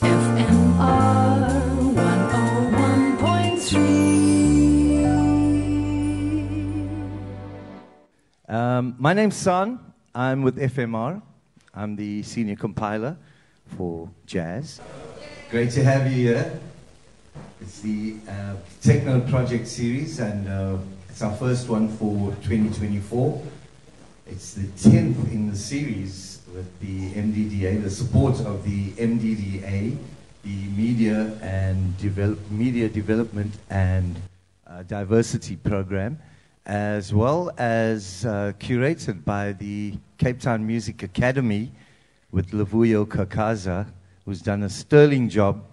101.3. Um, my name's Saan. I'm with FMR. I'm the senior compiler for jazz. Great to have you here. It's the uh, Take Note Project series, and uh, it's our first one for 2024. It's the 10th in the series with the MDDA, the support of the MDDA, the Media and Develop, Media Development and uh, Diversity Program, as well as uh, curated by the Cape Town Music Academy with Lavuyo Kakaza, who's done a sterling job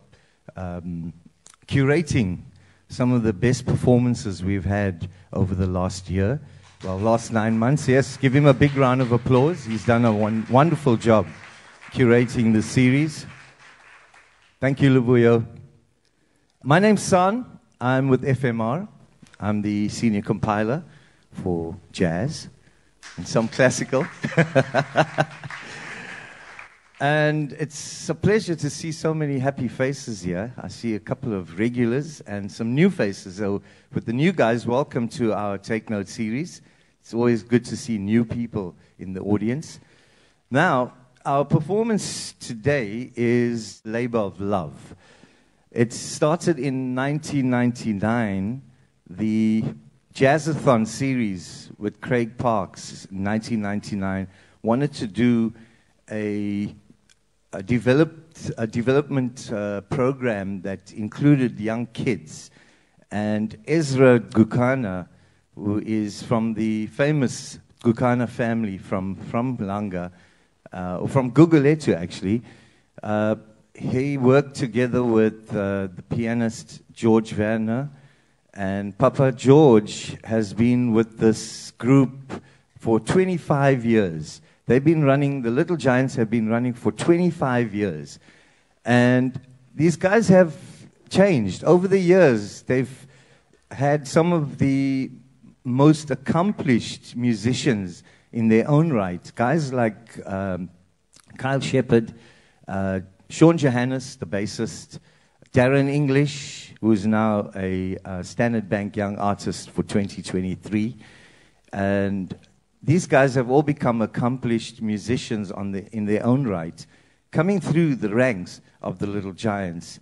um, curating some of the best performances we've had over the last year. Well, last nine months, yes. Give him a big round of applause. He's done a one, wonderful job curating the series. Thank you, Lavuyo. My name's Saan. I'm with FMR. I'm the senior compiler for jazz and some classical. and it's a pleasure to see so many happy faces here. I see a couple of regulars and some new faces. So, with the new guys, welcome to our Take Note series. It's always good to see new people in the audience. Now, our performance today is Labor of Love. It started in 1999, the Jazzathon series with Craig Parks, 1999, wanted to do a, a, developed, a development uh, program that included young kids. And Ezra Ngcukana, who is from the famous Ngcukana family from, from Langa, uh, or from Guguletu actually, uh, he worked together with uh, the pianist George Werner, and Papa George has been with this group for 25 years. They've been running, the Little Giants have been running for 25 years. And these guys have changed. Over the years, they've had some of the most accomplished musicians in their own right. Guys like um, Kyle Shepherd, uh, Sean Johannes, the bassist, Darren English, who is now a uh, Standard Bank Young Artist for 2023. And these guys have all become accomplished musicians the, in their own right, coming through the ranks of the Little Giants.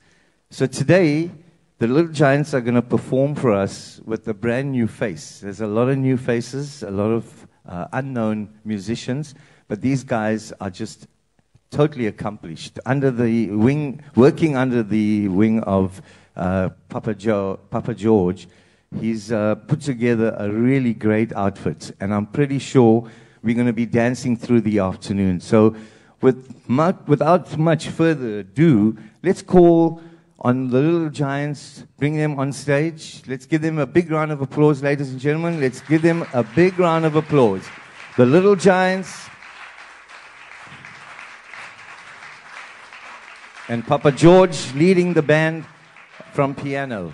So today, the Little Giants are going to perform for us with a brand new face. There's a lot of new faces, a lot of uh, unknown musicians, but these guys are just totally accomplished. Under the wing, working under the wing of uh, Papa, Joe, Papa George, he's uh, put together a really great outfit, and I'm pretty sure we're going to be dancing through the afternoon. So, with much, without much further ado, let's call on the Little Giants, bring them on stage. Let's give them a big round of applause, ladies and gentlemen. Let's give them a big round of applause. The Little Giants. And Papa George leading the band from piano.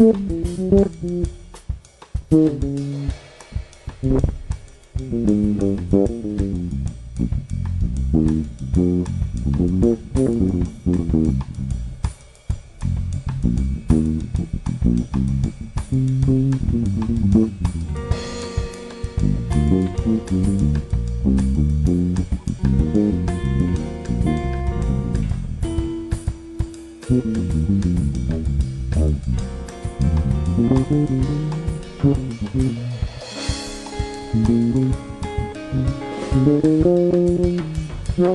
Thank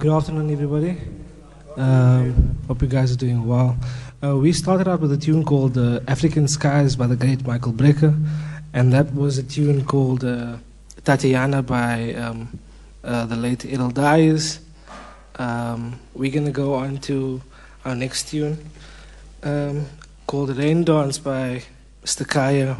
good afternoon, everybody. Um, hope you guys are doing well. Uh, we started out with a tune called uh, African Skies by the great Michael Brecker, and that was a tune called uh, Tatiana by um, uh, the late Errol Dyers. Um, we're going to go on to our next tune um, called Rain Dance by Mr. Kaya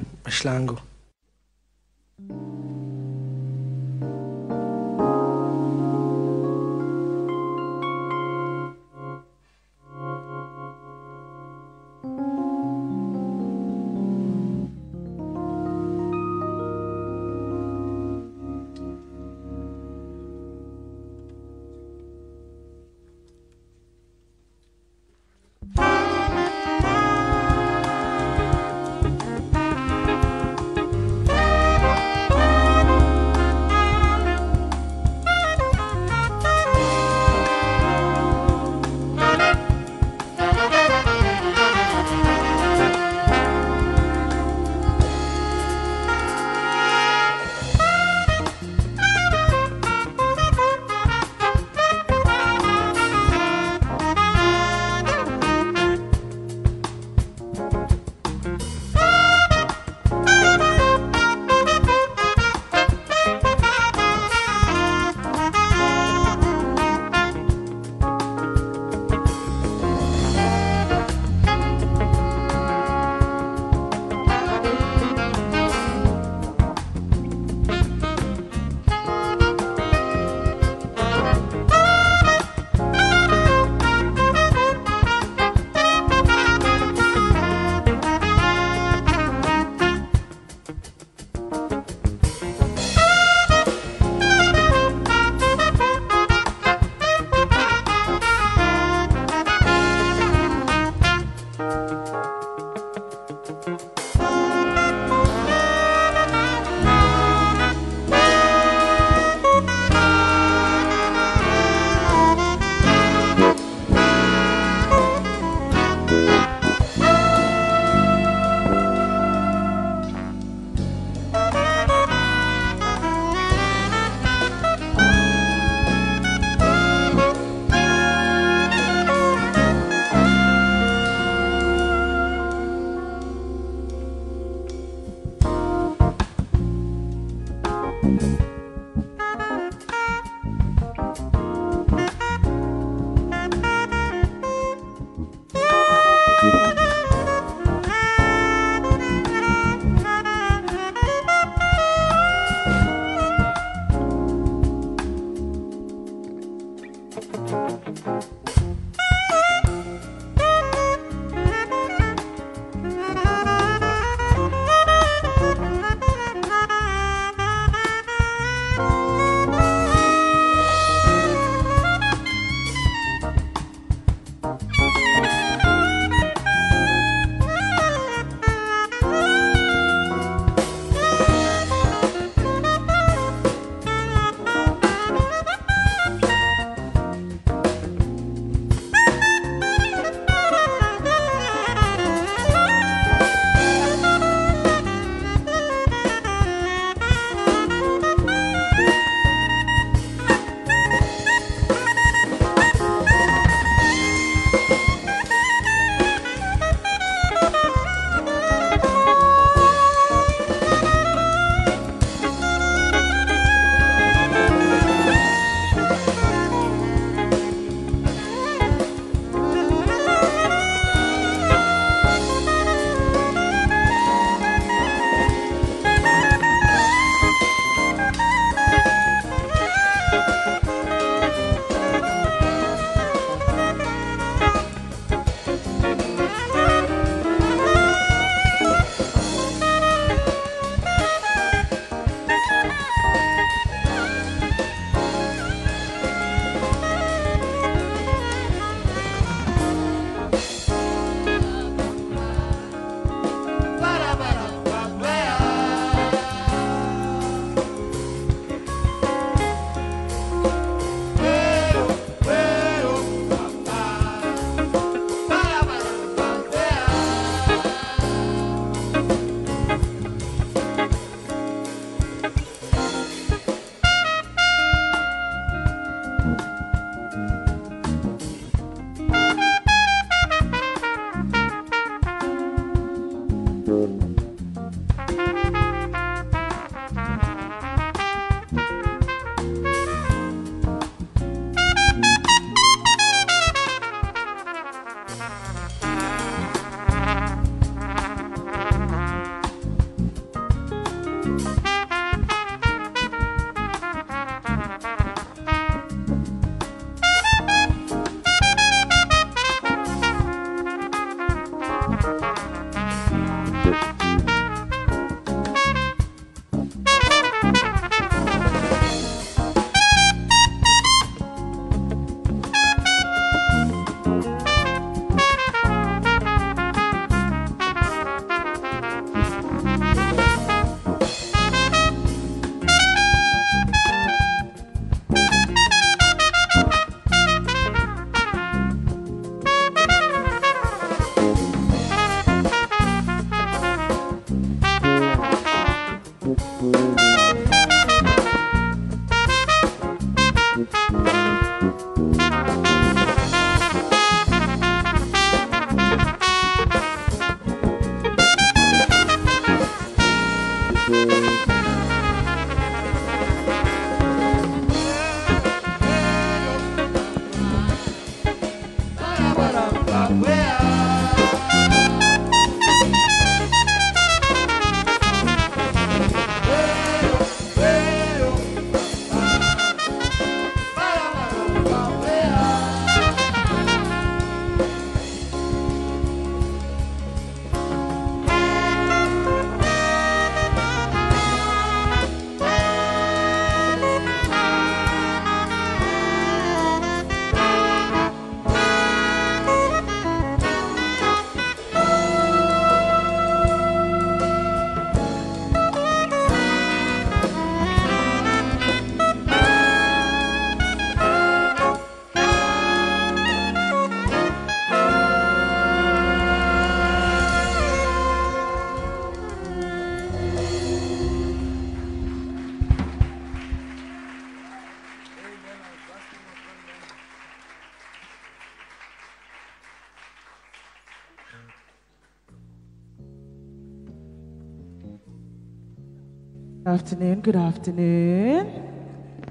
afternoon. Good afternoon.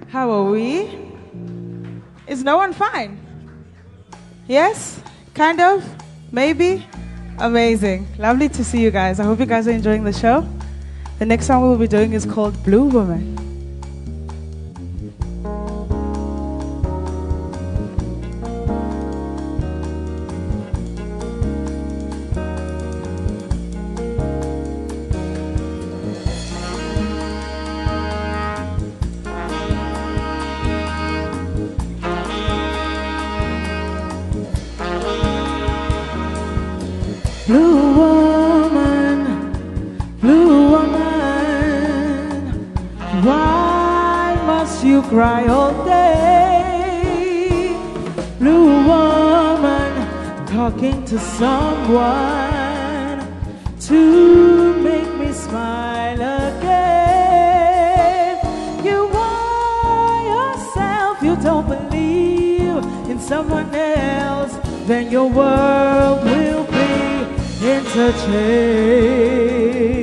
How are we? Is no one fine? Yes? Kind of? Maybe? Amazing. Lovely to see you guys. I hope you guys are enjoying the show. The next song we'll be doing is called Blue Woman. cry all day. Blue woman talking to someone to make me smile again. You are yourself, you don't believe in someone else, then your world will be interchanged.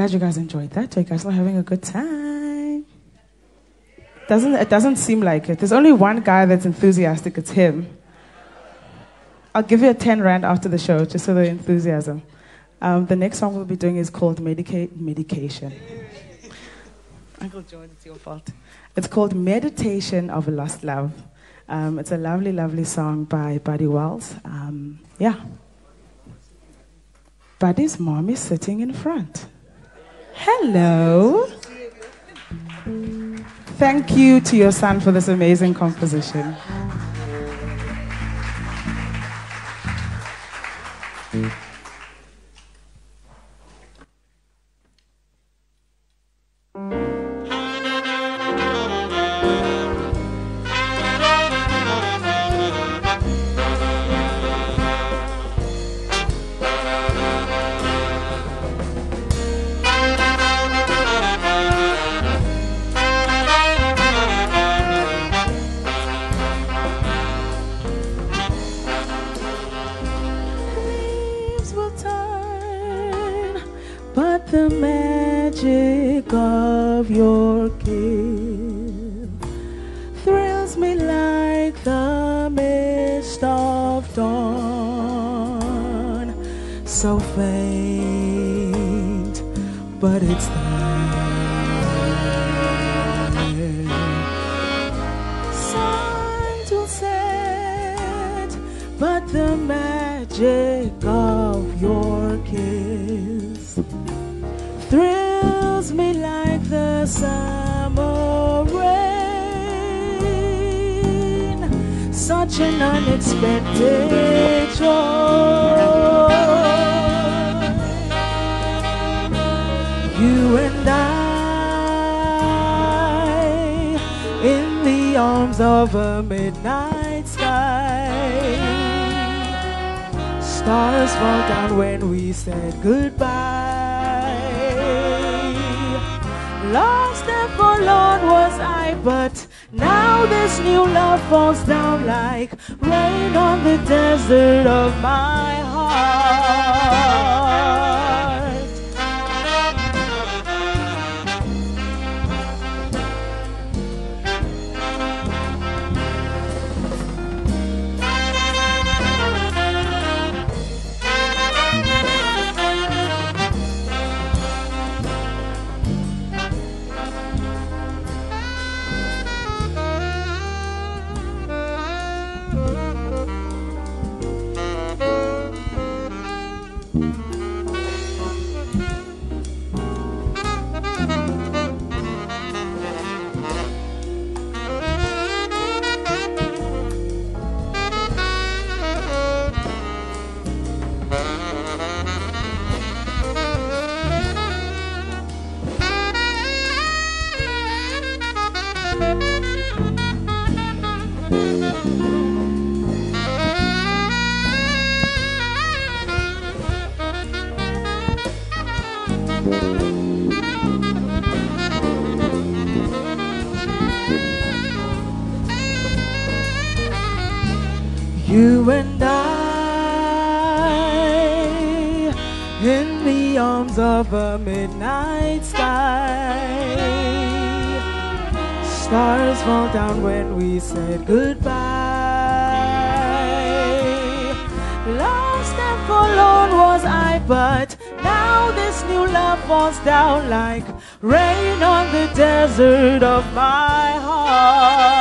Glad you guys enjoyed that. Are you guys are having a good time? Doesn't it doesn't seem like it. There's only one guy that's enthusiastic, it's him. I'll give you a 10 rand after the show, just for the enthusiasm. Um, the next song we'll be doing is called Medicate Medication. Uncle George, it's your fault. It's called Meditation of a Lost Love. Um, it's a lovely, lovely song by Buddy Wells. Um, yeah. Buddy's mom is sitting in front. Hello. Thank you to your son for this amazing composition. leaves faint, but it's there. Sun will set, but the magic of your kiss thrills me like the summer rain. Such an unexpected joy. Of a midnight sky. Stars fall down when we said goodbye. Lost and forlorn was I, but now this new love falls down like rain on the desert of my heart. Down when we said goodbye. Lost and forlorn was I, but now this new love falls down like rain on the desert of my heart.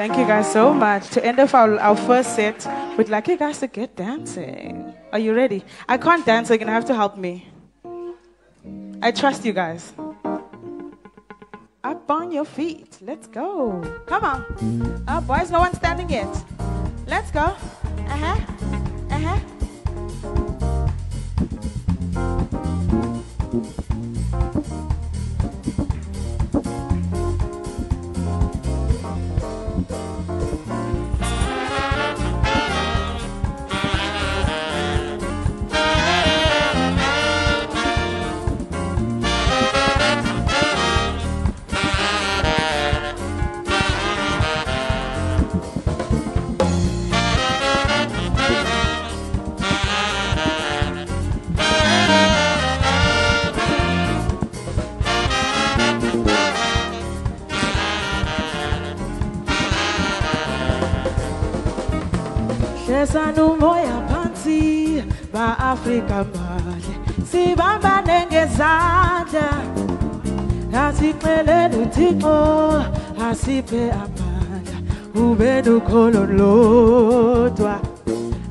Thank you guys so much. To end off our, our first set, we'd like you guys to get dancing. Are you ready? I can't dance, so you're gonna have to help me. I trust you guys. Up on your feet. Let's go. Come on. Oh, boys, no one's standing yet. Let's go. Uh huh. Uthixo asiphe amandla ube nukholo lodwa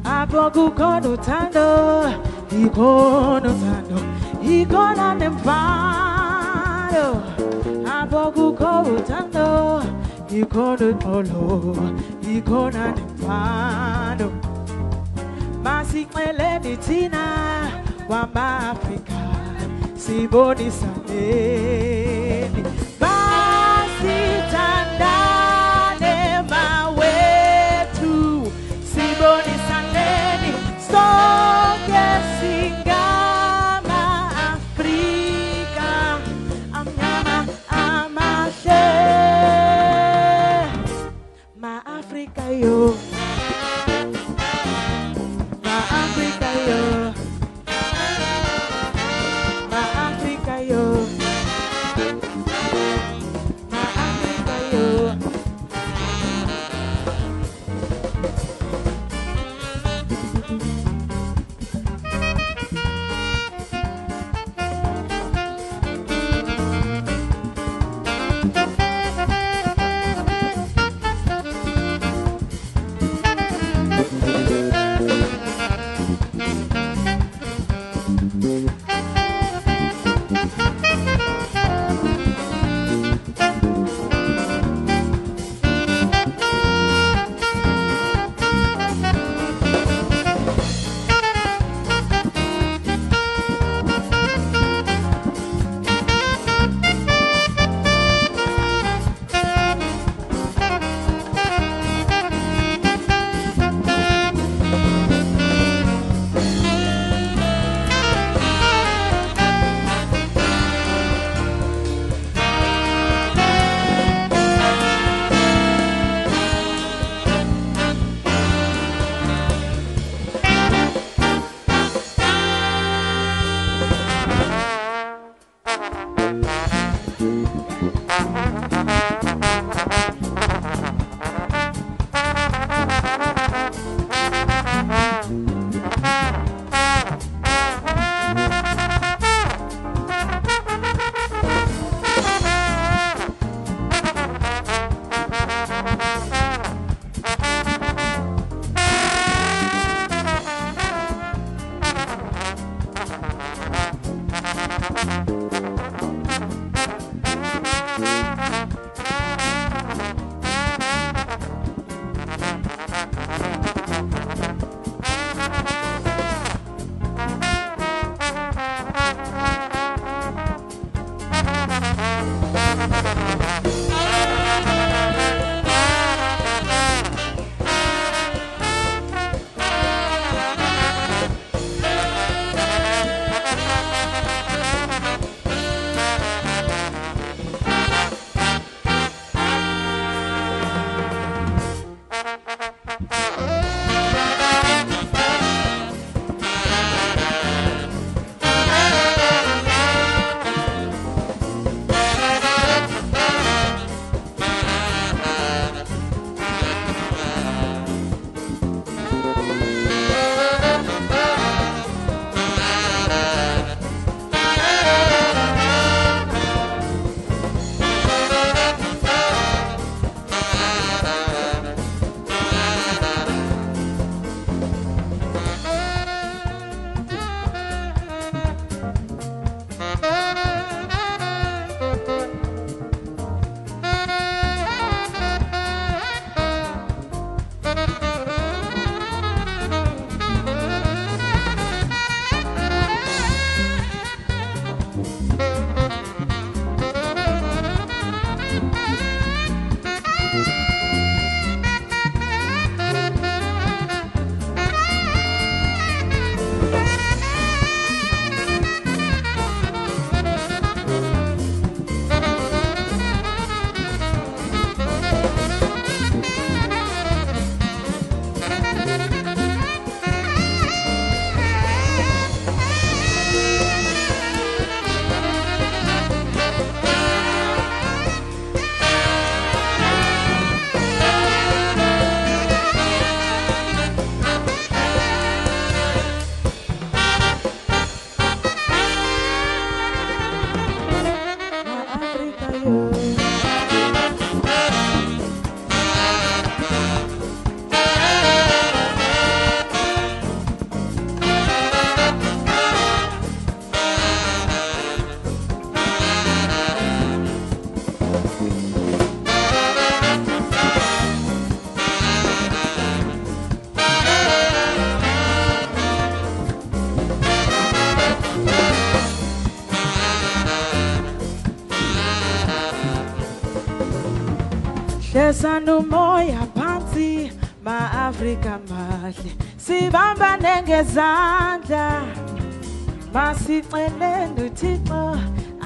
apho kukhona uthando ikhona uthando ikhona nemfano apho kukho uthando ikhona uxolo ikhona nemfano masixeleni thina kwama-afrika sibonisaneni ngezandla. Masiceleni uthixo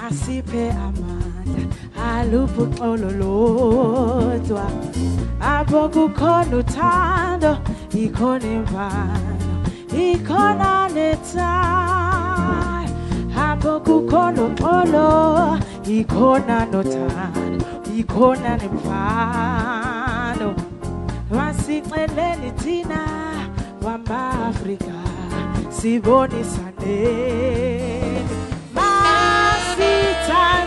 asiphe amandla. Aluphi uxolo lodwa. Apho kukhona uthando ikhona imvano ikhona nethando. Apho kukhona uxolo ikhona nothando ikhona nemvano masiceleni thina wama-afrika sibonisane masithandane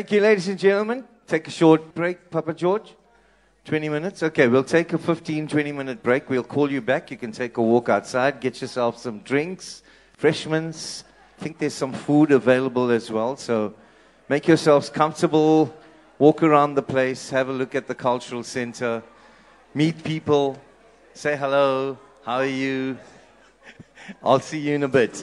Thank you, ladies and gentlemen. Take a short break, Papa George. 20 minutes? Okay, we'll take a 15, 20 minute break. We'll call you back. You can take a walk outside, get yourself some drinks, freshmans. I think there's some food available as well. So make yourselves comfortable, walk around the place, have a look at the cultural center, meet people, say hello, how are you? I'll see you in a bit.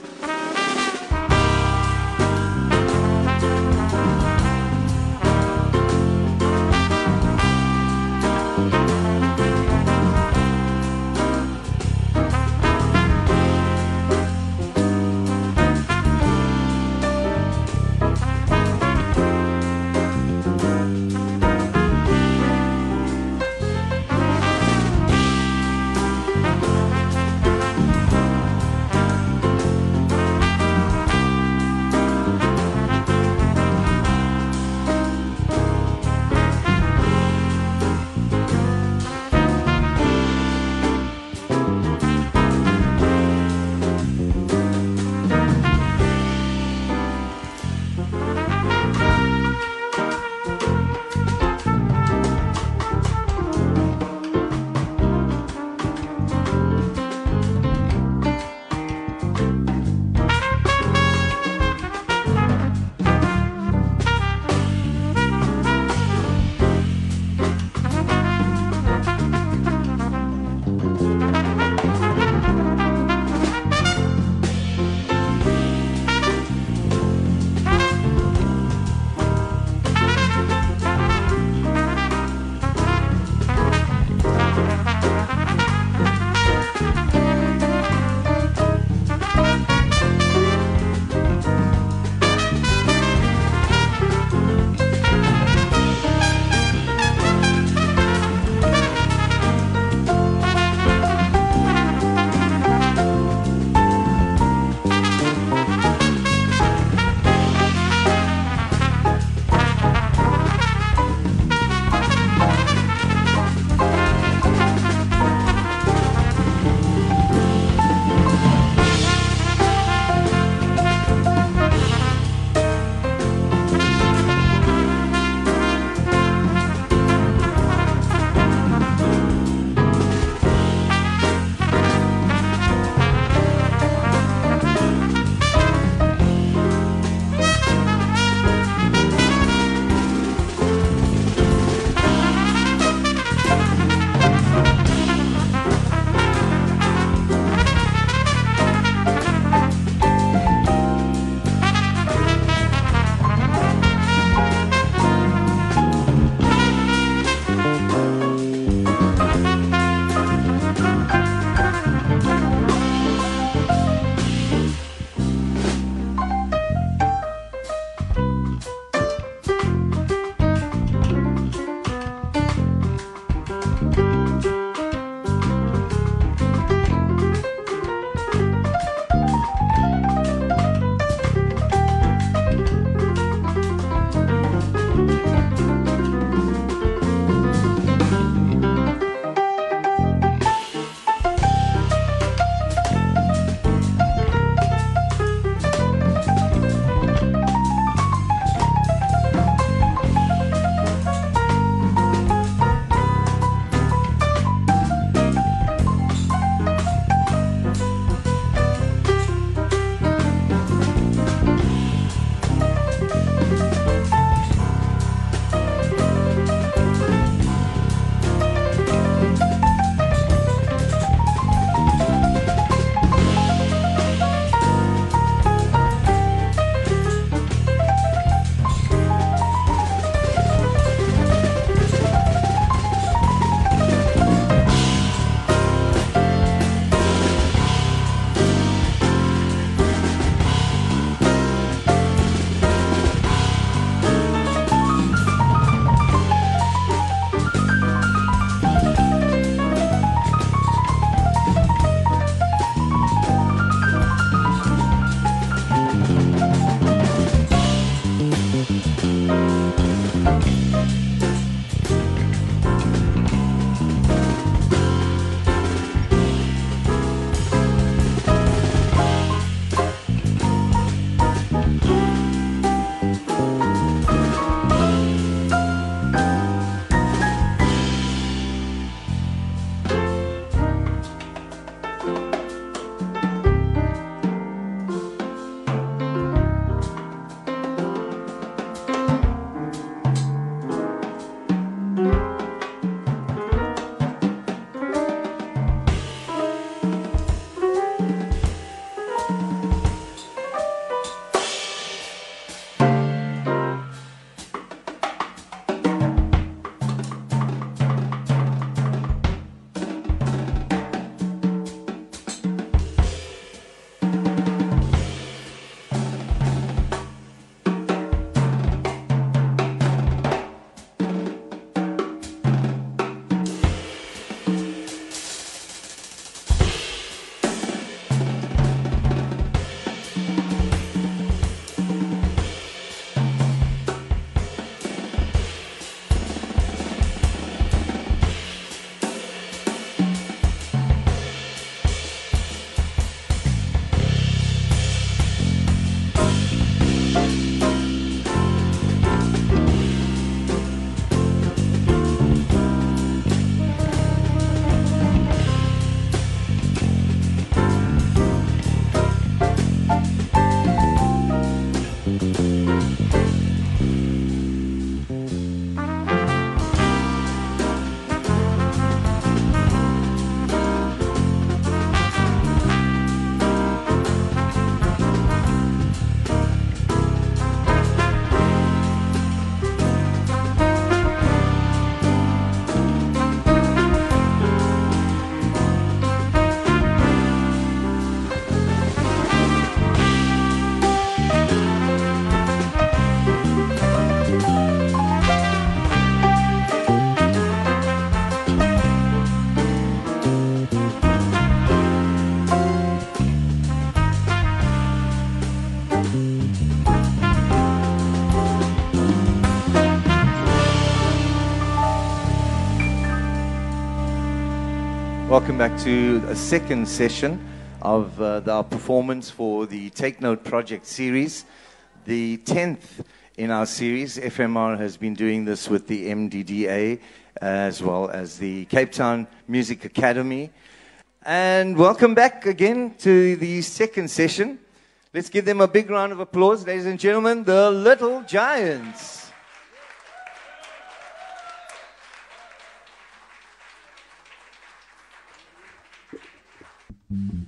Welcome back to a second session of uh, our performance for the Take Note Project series. The 10th in our series. FMR has been doing this with the MDDA as well as the Cape Town Music Academy. And welcome back again to the second session. Let's give them a big round of applause, ladies and gentlemen, the Little Giants. Mm-hmm.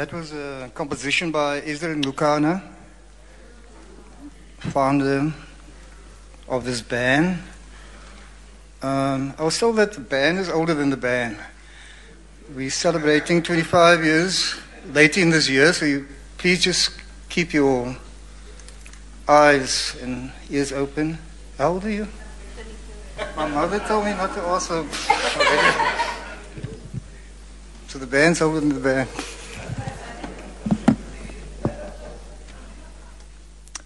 That was a composition by Ezra Ngcukana, founder of this band. Um, I was told that the band is older than the band. We're celebrating 25 years later in this year, so you, please just keep your eyes and ears open. How old are you? My mother told me not to her. so the band's older than the band.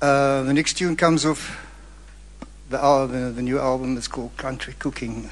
Uh, the next tune comes off the, the, the new album. It's called Country Cooking.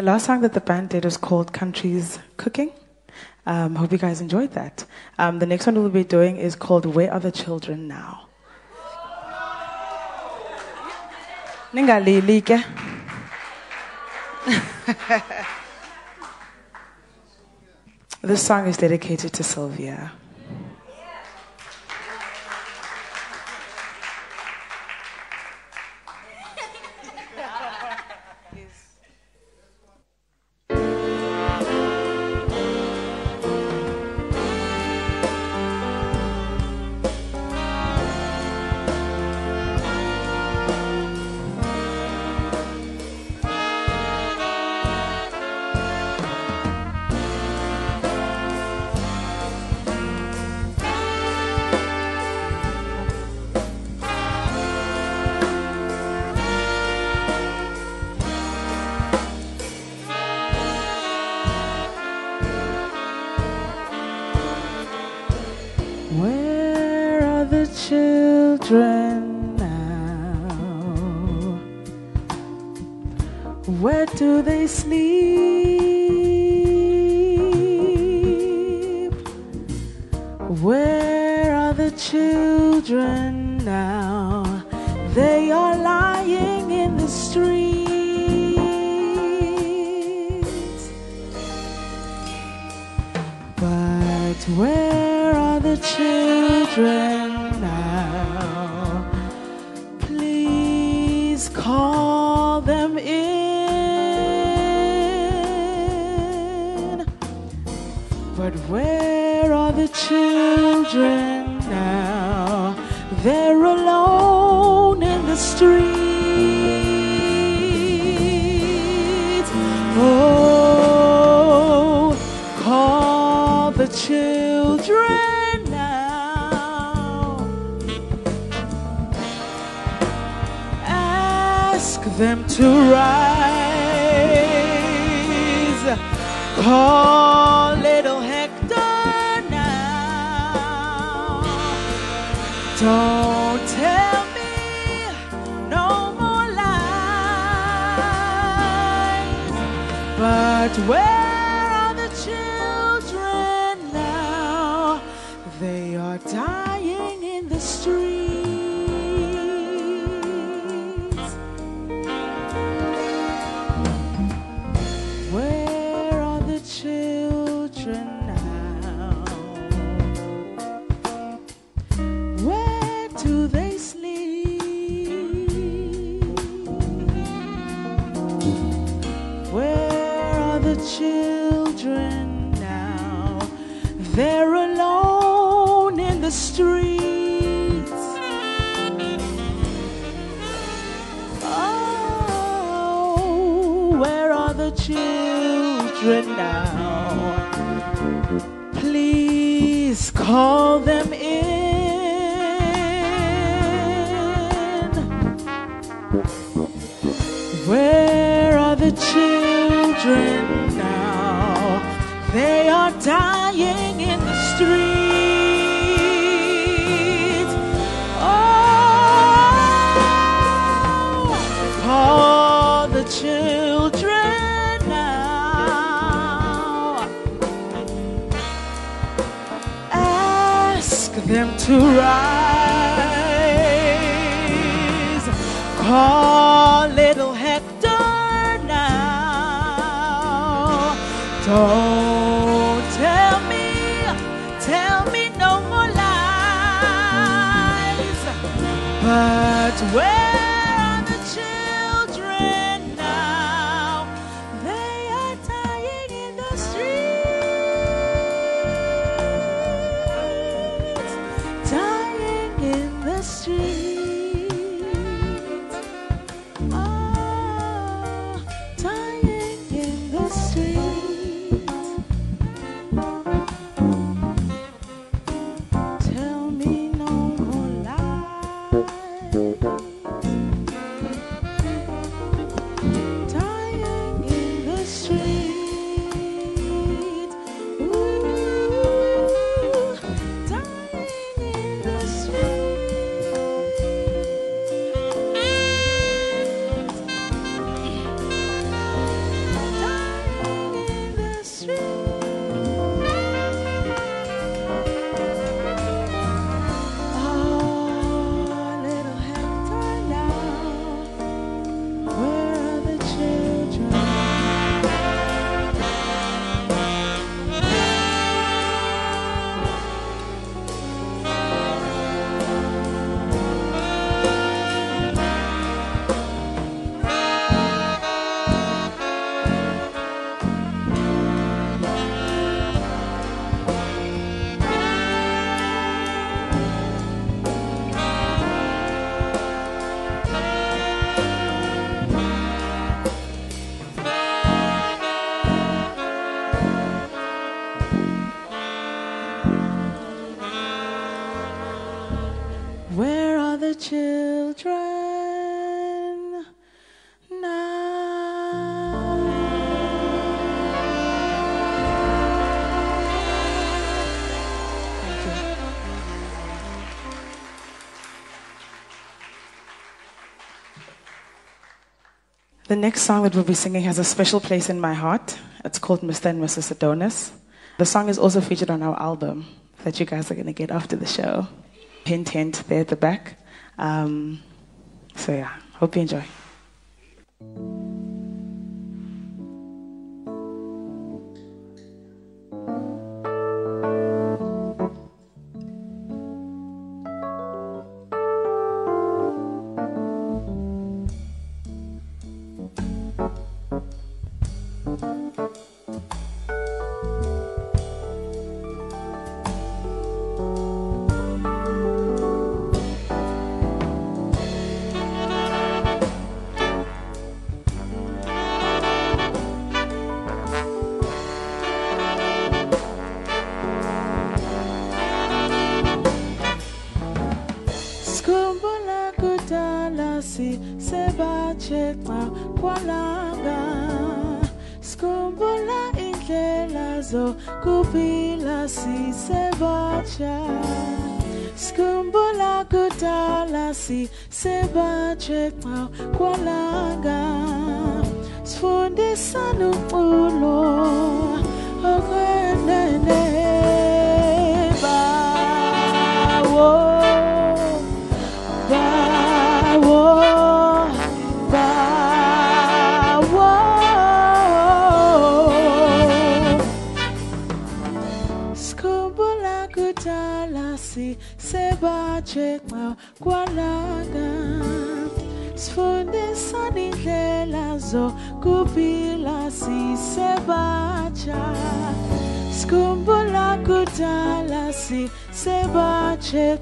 The last song that the band did was called Countries Cooking. Um, hope you guys enjoyed that. Um, the next one we'll be doing is called Where Are the Children Now? Ke? This song is dedicated to Sylvia. Where are the children now? Please call them in. Where are the children now? They are dying in the streets. To rise. Call The next song that we'll be singing has a special place in my heart. It's called Mr. and Mrs. Adonis. The song is also featured on our album that you guys are going to get after the show. Hint, hint, there at the back. Um, so, yeah, hope you enjoy. Si seba chetra kwalanga Sfundisa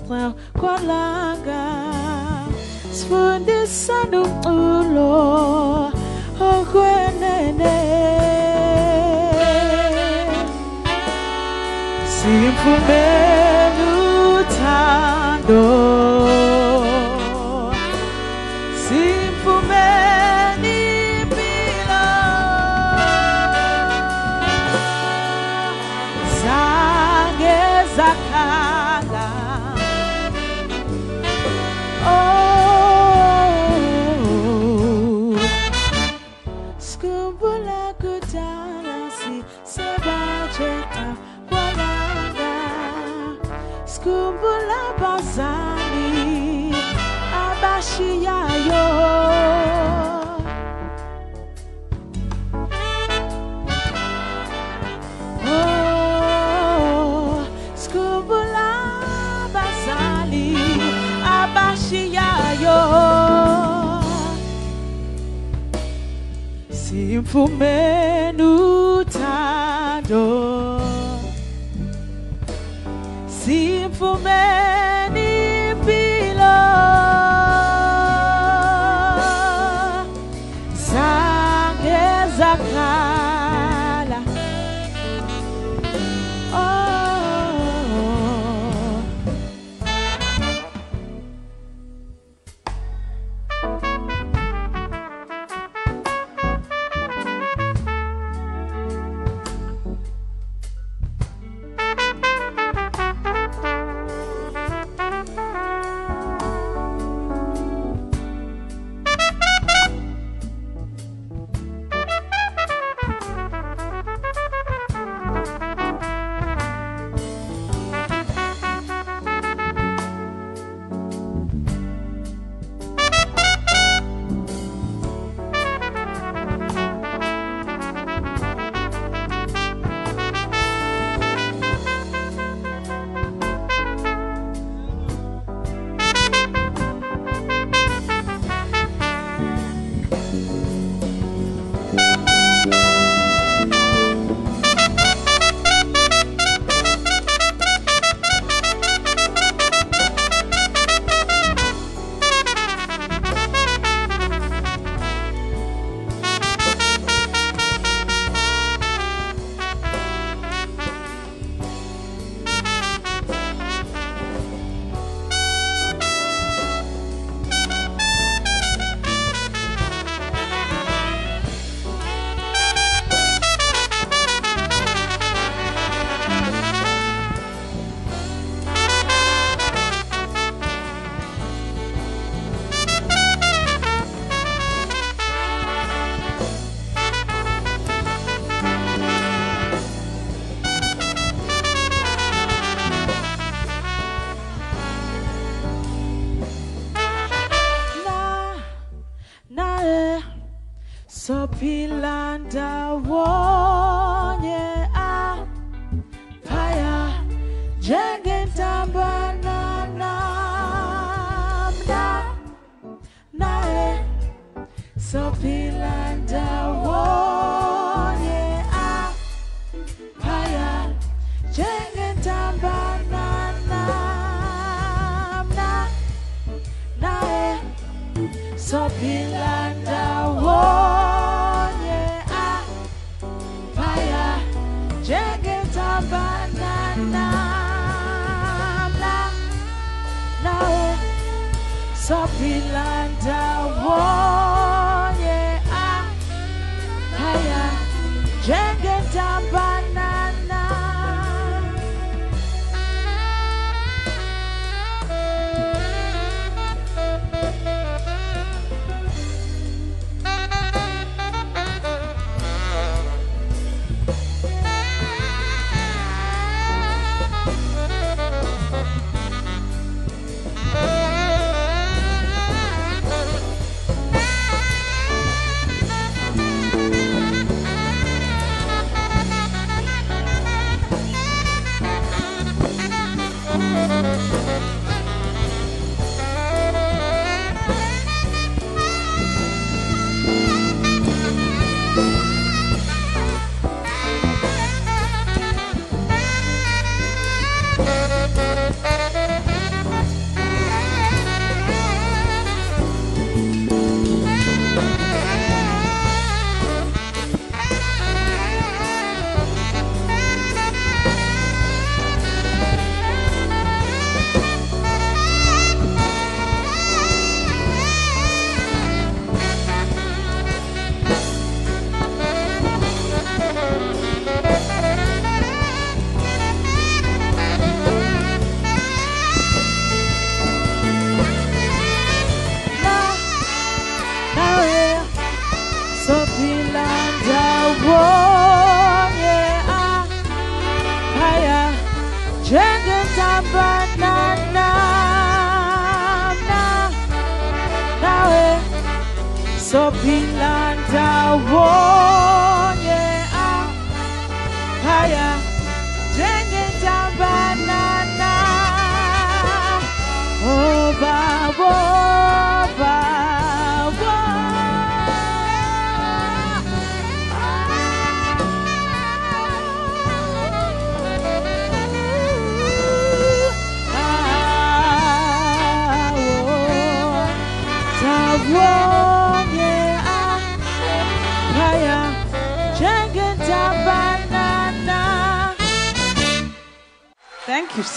chekma kwalanga Sfundisa nukulo okwenene Simfumeni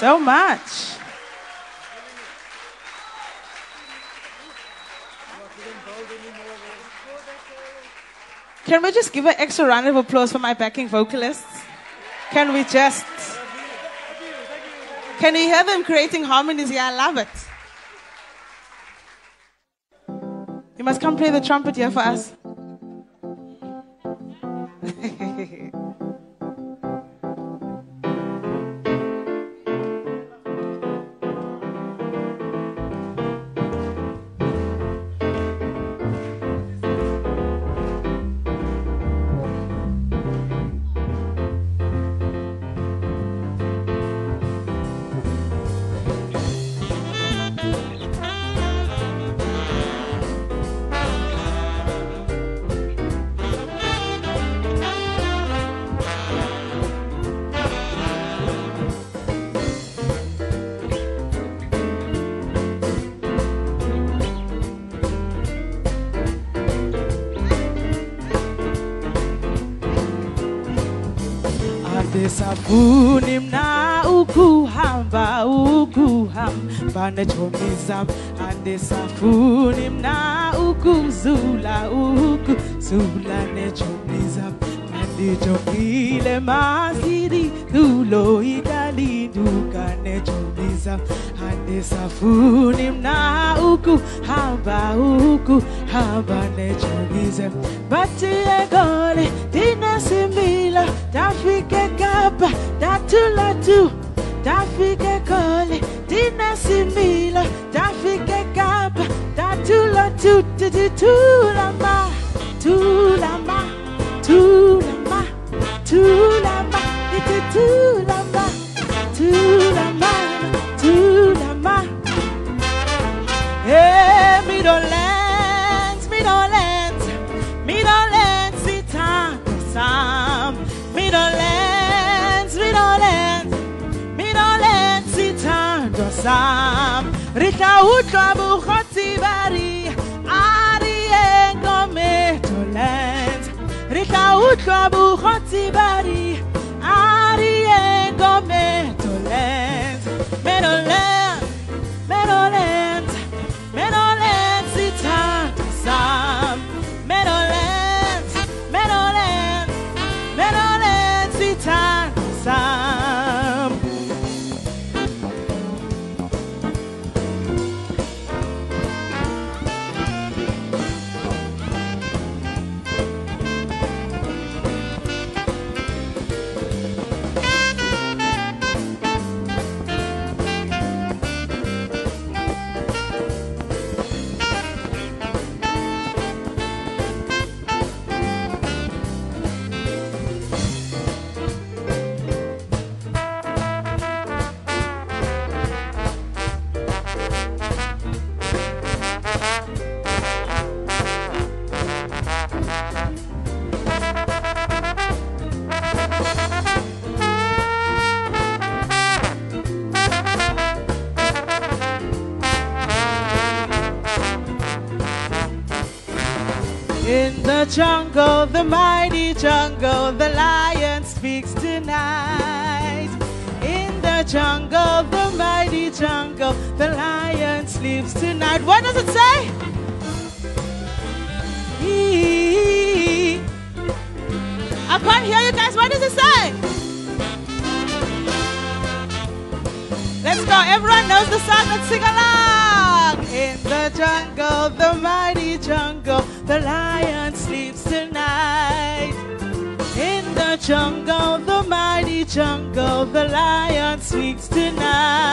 so much. Can we just give an extra round of applause for my backing vocalists? Can we just? Can you hear them creating harmonies here? I love it. You must come play the trumpet here for us. unimna ukuhamba ukuhamba. Netomiza andesafu nimna ukuzula ukuzula netomiza andijongile maziri tulo igalinduka netomiza andesafu nimna ukuhamba ukuhamba netomiza batiyegole dinasimbila tafike datula tu Tafike kole dinasimila Tafike kapa datula tu Rika utlwa bukgotsi bari Ari to land Rika utlwa bukgotsi bari Ari engome to land jungle, the lion speaks tonight. In the jungle, the mighty jungle, the lion sleeps tonight. What does it say? I can't hear you guys. What does it say? Let's go. Everyone knows the song. Let's sing along. In the jungle, the mighty jungle, the lion sleeps tonight.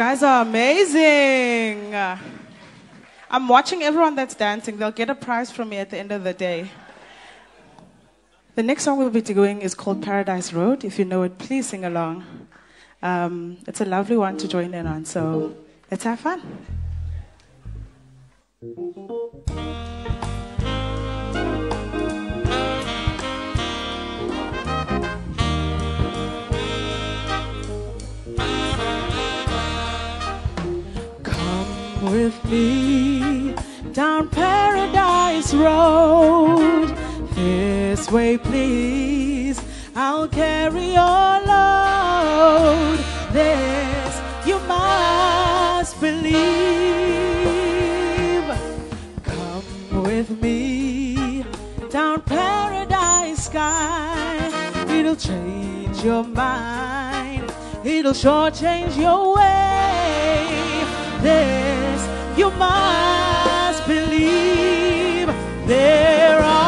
Guys are amazing. I'm watching everyone that's dancing. They'll get a prize from me at the end of the day. The next song we'll be doing is called Paradise Road. If you know it, please sing along. Um, it's a lovely one to join in on, so let's have fun. With me down Paradise Road. This way, please. I'll carry your load. This you must believe. Come with me down Paradise Sky. It'll change your mind. It'll sure change your way. This you must believe. There are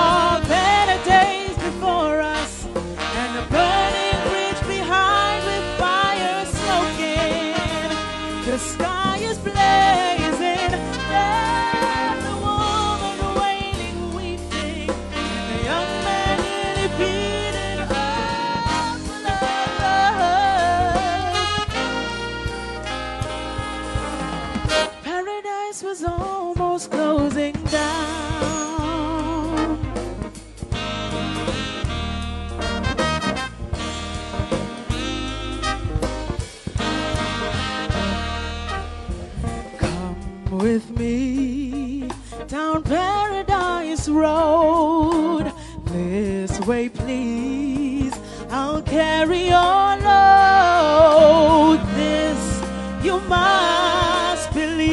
with me down Paradise Road. This way, please. I'll carry your load. This you must believe.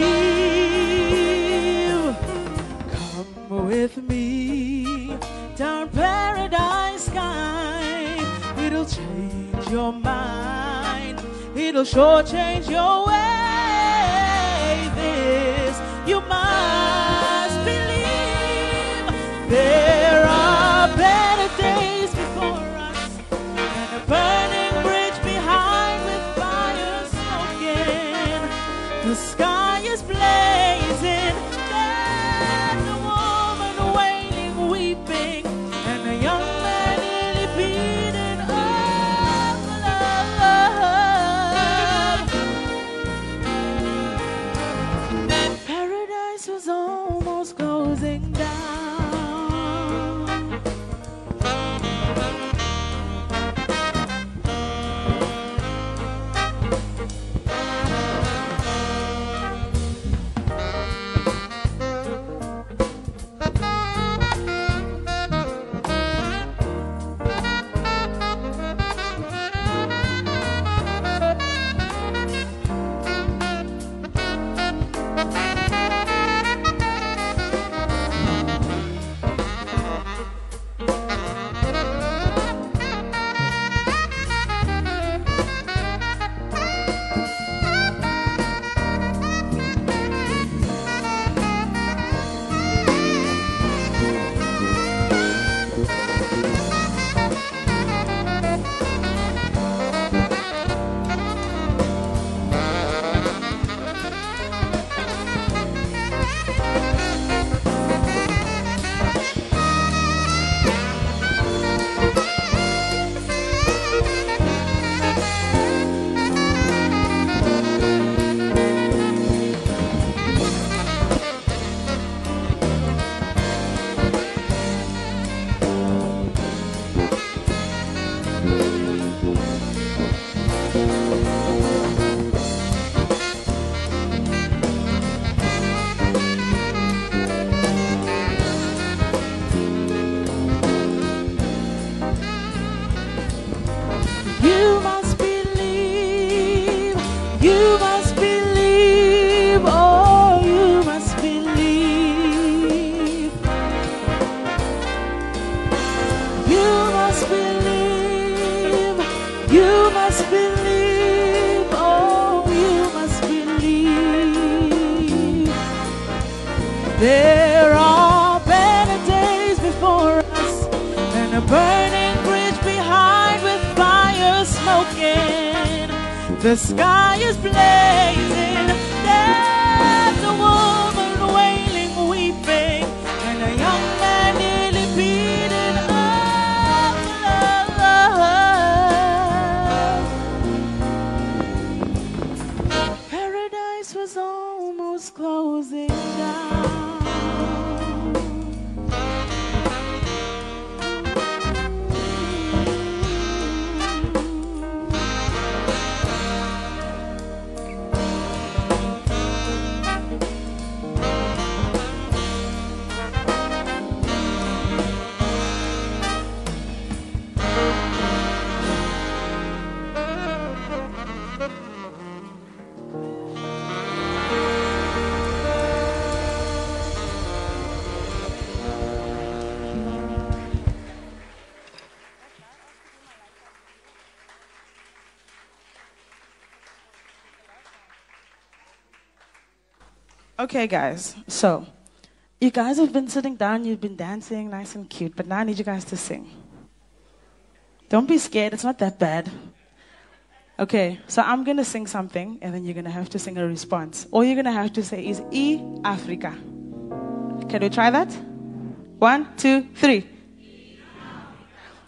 Come with me down Paradise Sky. It'll change your mind. It'll sure change your way. You must believe. There are The sky Okay, guys. So, you guys have been sitting down, you've been dancing nice and cute, but now I need you guys to sing. Don't be scared, it's not that bad. Okay, so I'm gonna sing something, and then you're gonna have to sing a response. All you're gonna have to say is E Africa. Can we try that? One, two, three.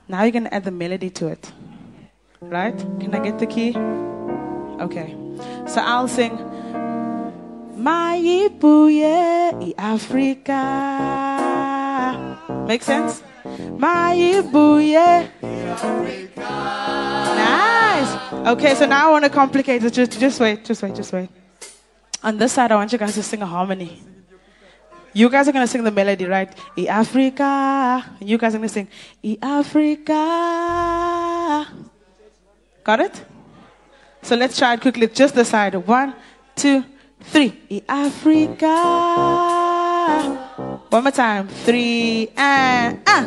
Now you're gonna add the melody to it. Right? Can I get the key? Okay. So I'll sing Maibuye Africa. Make sense? Maibuye Nice. Okay, so now I want to complicate it. Just, just wait, just wait, just wait. On this side, I want you guys to sing a harmony. You guys are going to sing the melody, right? E Africa. You guys are going to sing E Africa. Got it? So let's try it quickly. Just the side. One, two, three. E Africa. One more time. Three and ah.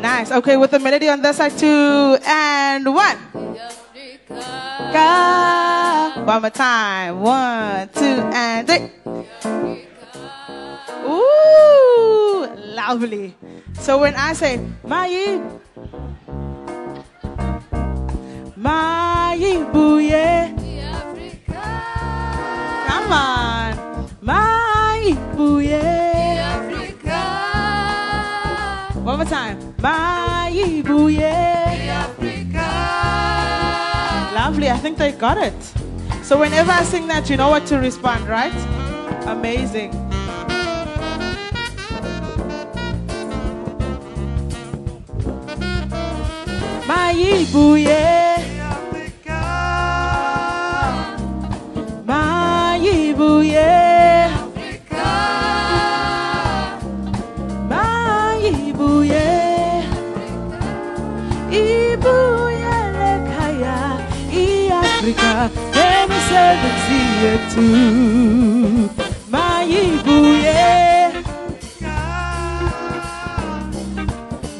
Nice. Okay, with the melody on this side. Two and one. Africa. One more time. One, two, and three. Ooh, lovely. So when I say Mai, Mai Buye, Mai Buye. One more time, My Mai Buye. Lovely, I think they got it. So whenever I sing that, you know what to respond, right? Amazing. Maibuye. Maibuye. Yethu. Maibuye.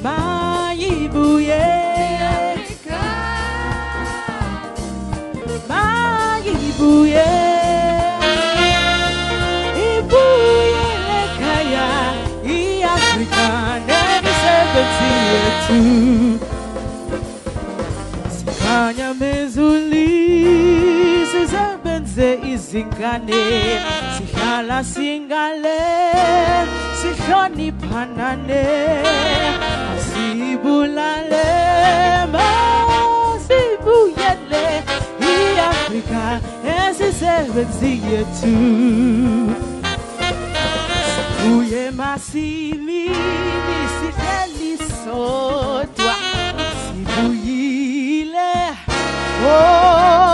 Maibuye. Maibuye. Ibuye lekaya. I-Afrika. Emisebenzi yethu. Sikhanya mezuli sisebenze izingane sihlala singale sihloniphanane sibulale masibuyele iAfrika esisebenzi yethu. Uye masimini sihleli sodwa. Sibuyile oh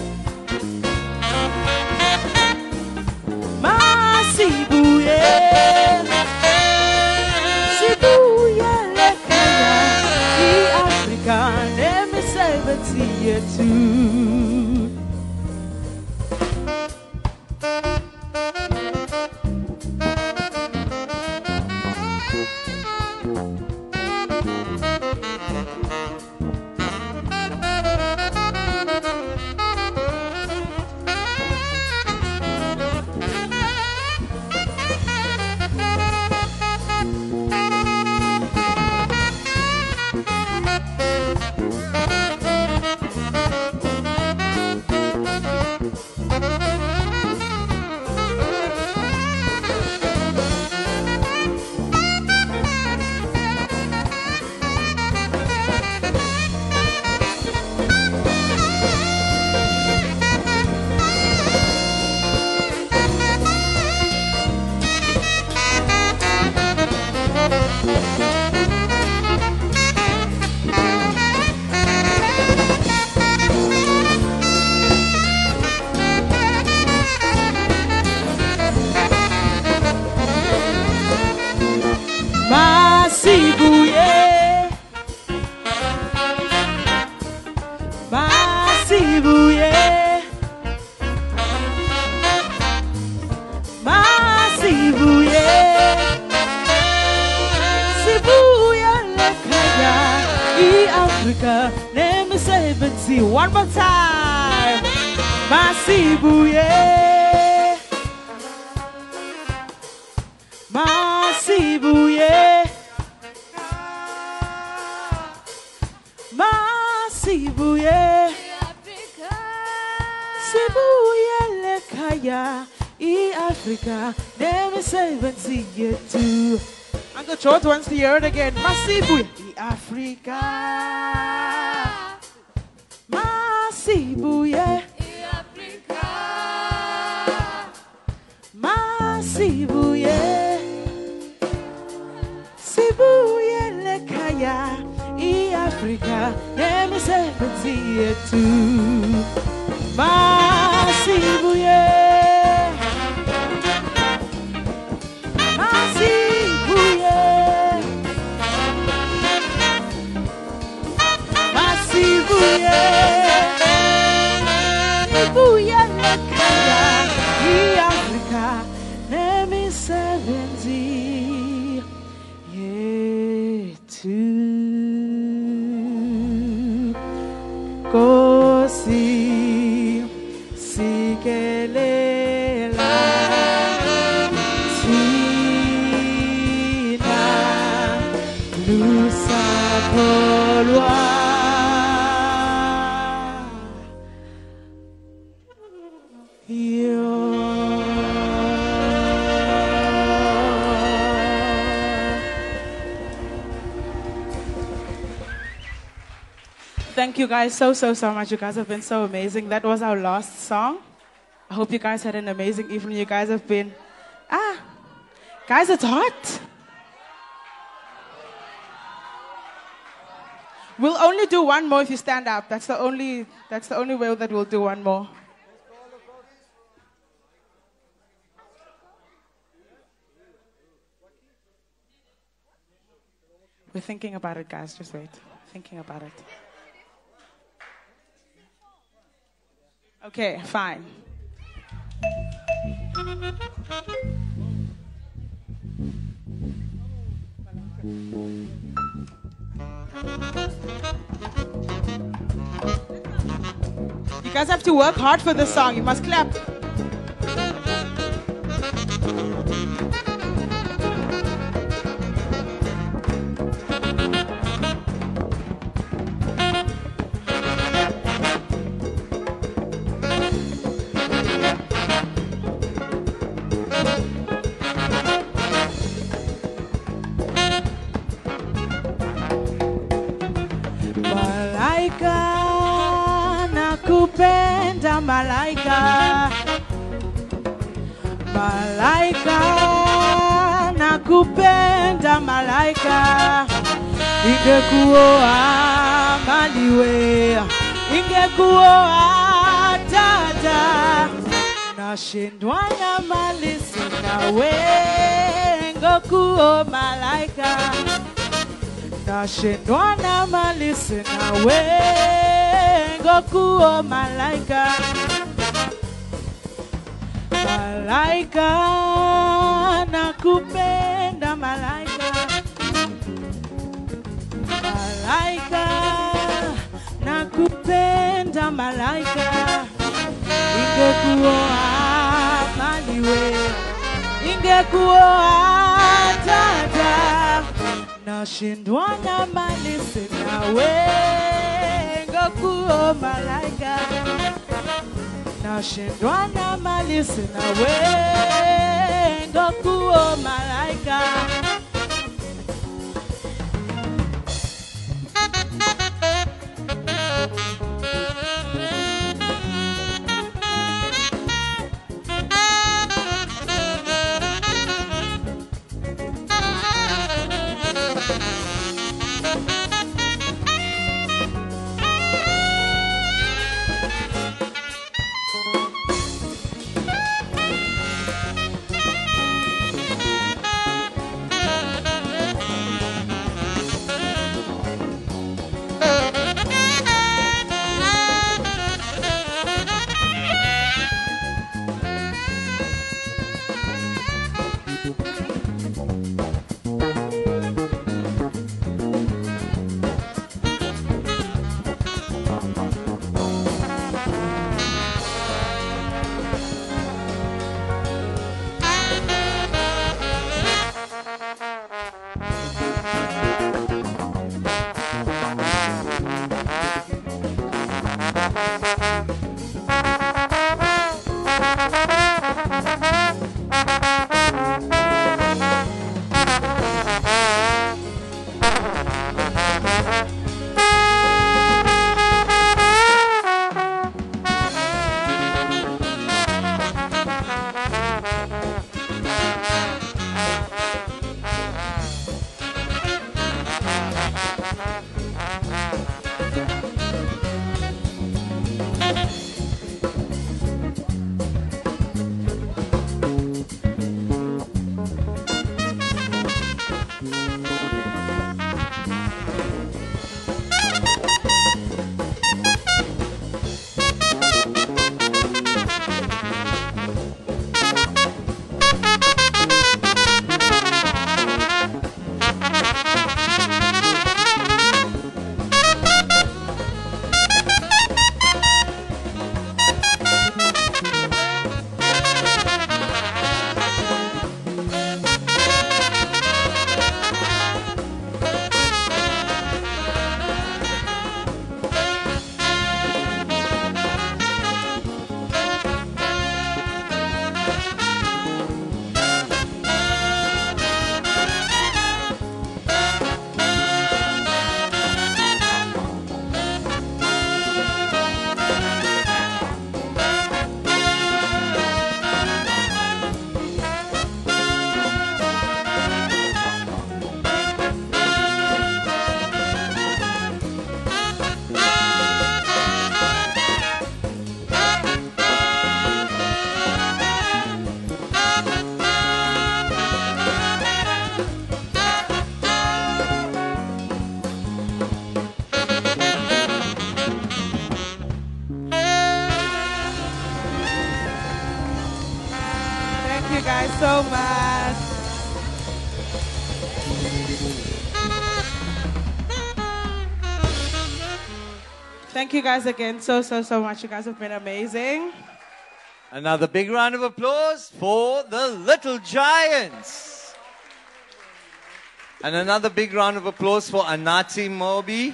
Thank you guys so, so, so much. You guys have been so amazing. That was our last song. I hope you guys had an amazing evening. You guys have been. Ah, guys, it's hot. We'll only do one more if you stand up. That's the only, that's the only way that we'll do one more. We're thinking about it, guys. Just wait. Thinking about it. Okay, fine. You guys have to work hard for this song. You must clap. Malaika. Ingekuoa maliwe, ingekuoa dada. Nashindwa na mali sinawe, ngokuo malaika nashindwa na mali sina wengo kuo malaika malaika malaika nakupenda malaika. Ingekuoa maliwe ingekuoa dada. Nashindwa na mali sina wengo kuo malaika. Nashindwa na mali sina wengo kuo malaika Thank you guys again so, so, so much. You guys have been amazing. Another big round of applause for the Little Giants. And another big round of applause for Anathi Mobo.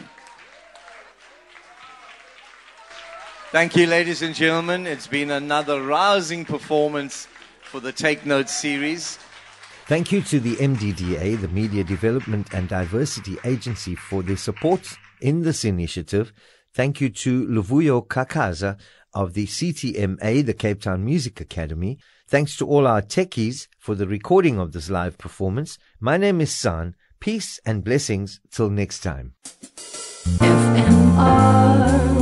Thank you, ladies and gentlemen. It's been another rousing performance for the Take Note series. Thank you to the MDDA, the Media Development and Diversity Agency, for their support in this initiative. Thank you to Luvuyo Kakaza of the CTMA, the Cape Town Music Academy. Thanks to all our techies for the recording of this live performance. My name is Saan. Peace and blessings till next time. FMR